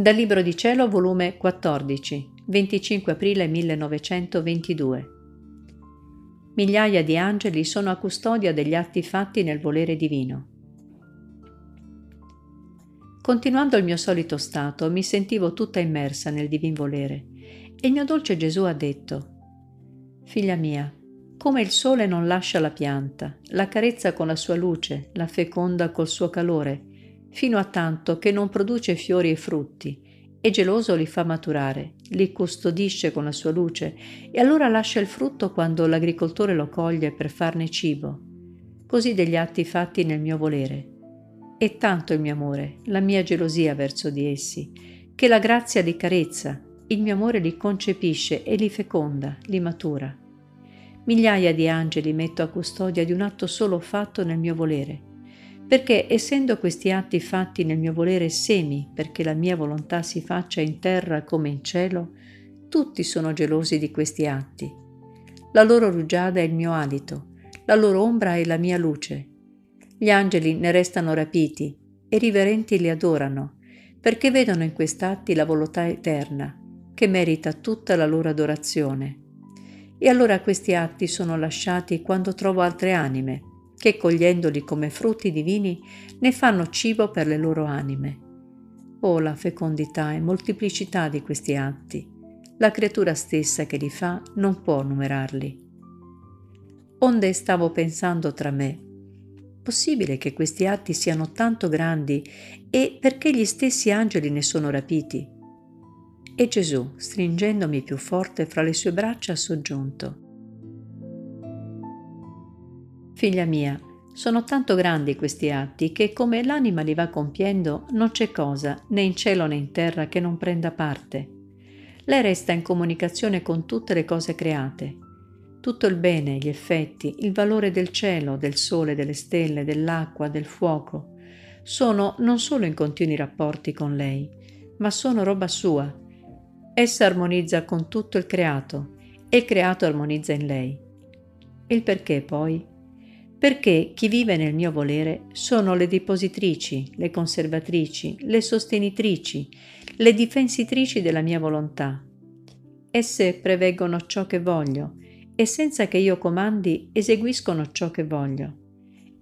Dal Libro di Cielo, volume 14, 25 aprile 1922. Migliaia di angeli sono a custodia degli atti fatti nel volere divino. Continuando il mio solito stato, mi sentivo tutta immersa nel divin volere e il mio dolce Gesù ha detto, Figlia mia, come il sole non lascia la pianta, la carezza con la sua luce, la feconda col suo calore, fino a tanto che non produce fiori e frutti, e geloso li fa maturare, li custodisce con la sua luce e allora lascia il frutto quando l'agricoltore lo coglie per farne cibo. Così degli atti fatti nel mio volere. E tanto il mio amore, la mia gelosia verso di essi, che la grazia li carezza, il mio amore li concepisce e li feconda, li matura. Migliaia di angeli metto a custodia di un atto solo fatto nel mio volere perché essendo questi atti fatti nel mio volere semi perché la mia volontà si faccia in terra come in cielo, tutti sono gelosi di questi atti. La loro rugiada è il mio alito, la loro ombra è la mia luce. Gli angeli ne restano rapiti e riverenti li adorano, perché vedono in quest'atti la volontà eterna, che merita tutta la loro adorazione. E allora questi atti sono lasciati quando trovo altre anime, che cogliendoli come frutti divini ne fanno cibo per le loro anime. Oh la fecondità e molteplicità di questi atti! La creatura stessa che li fa non può numerarli. Onde stavo pensando tra me, possibile che questi atti siano tanto grandi e perché gli stessi angeli ne sono rapiti? E Gesù, stringendomi più forte fra le sue braccia, ha soggiunto. Figlia mia, sono tanto grandi questi atti che come l'anima li va compiendo non c'è cosa, né in cielo né in terra, che non prenda parte. Lei resta in comunicazione con tutte le cose create. Tutto il bene, gli effetti, il valore del cielo, del sole, delle stelle, dell'acqua, del fuoco, sono non solo in continui rapporti con lei, ma sono roba sua. Essa armonizza con tutto il creato e il creato armonizza in lei. Il perché poi? Perché chi vive nel mio volere sono le depositrici, le conservatrici, le sostenitrici, le difensitrici della mia volontà. Esse preveggono ciò che voglio e senza che io comandi eseguiscono ciò che voglio.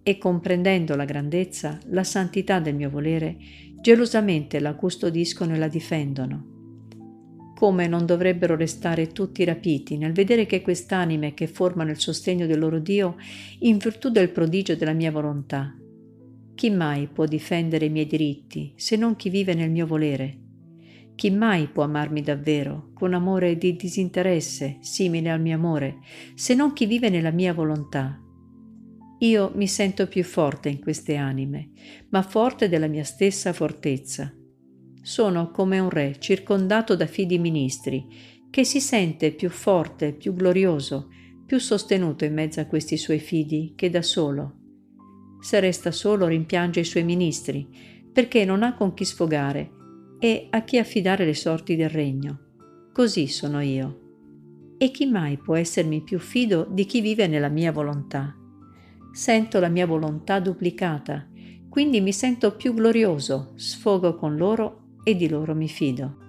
E comprendendo la grandezza, la santità del mio volere, gelosamente la custodiscono e la difendono come non dovrebbero restare tutti rapiti nel vedere che quest'anime che formano il sostegno del loro Dio in virtù del prodigio della mia volontà. Chi mai può difendere i miei diritti se non chi vive nel mio volere? Chi mai può amarmi davvero, con amore di disinteresse, simile al mio amore, se non chi vive nella mia volontà? Io mi sento più forte in queste anime, ma forte della mia stessa fortezza sono come un re circondato da fidi ministri, che si sente più forte, più glorioso, più sostenuto in mezzo a questi suoi fidi che da solo. Se resta solo rimpiange i suoi ministri, perché non ha con chi sfogare e a chi affidare le sorti del regno. Così sono io. E chi mai può essermi più fido di chi vive nella mia volontà? Sento la mia volontà duplicata, quindi mi sento più glorioso, sfogo con loro e di loro mi fido.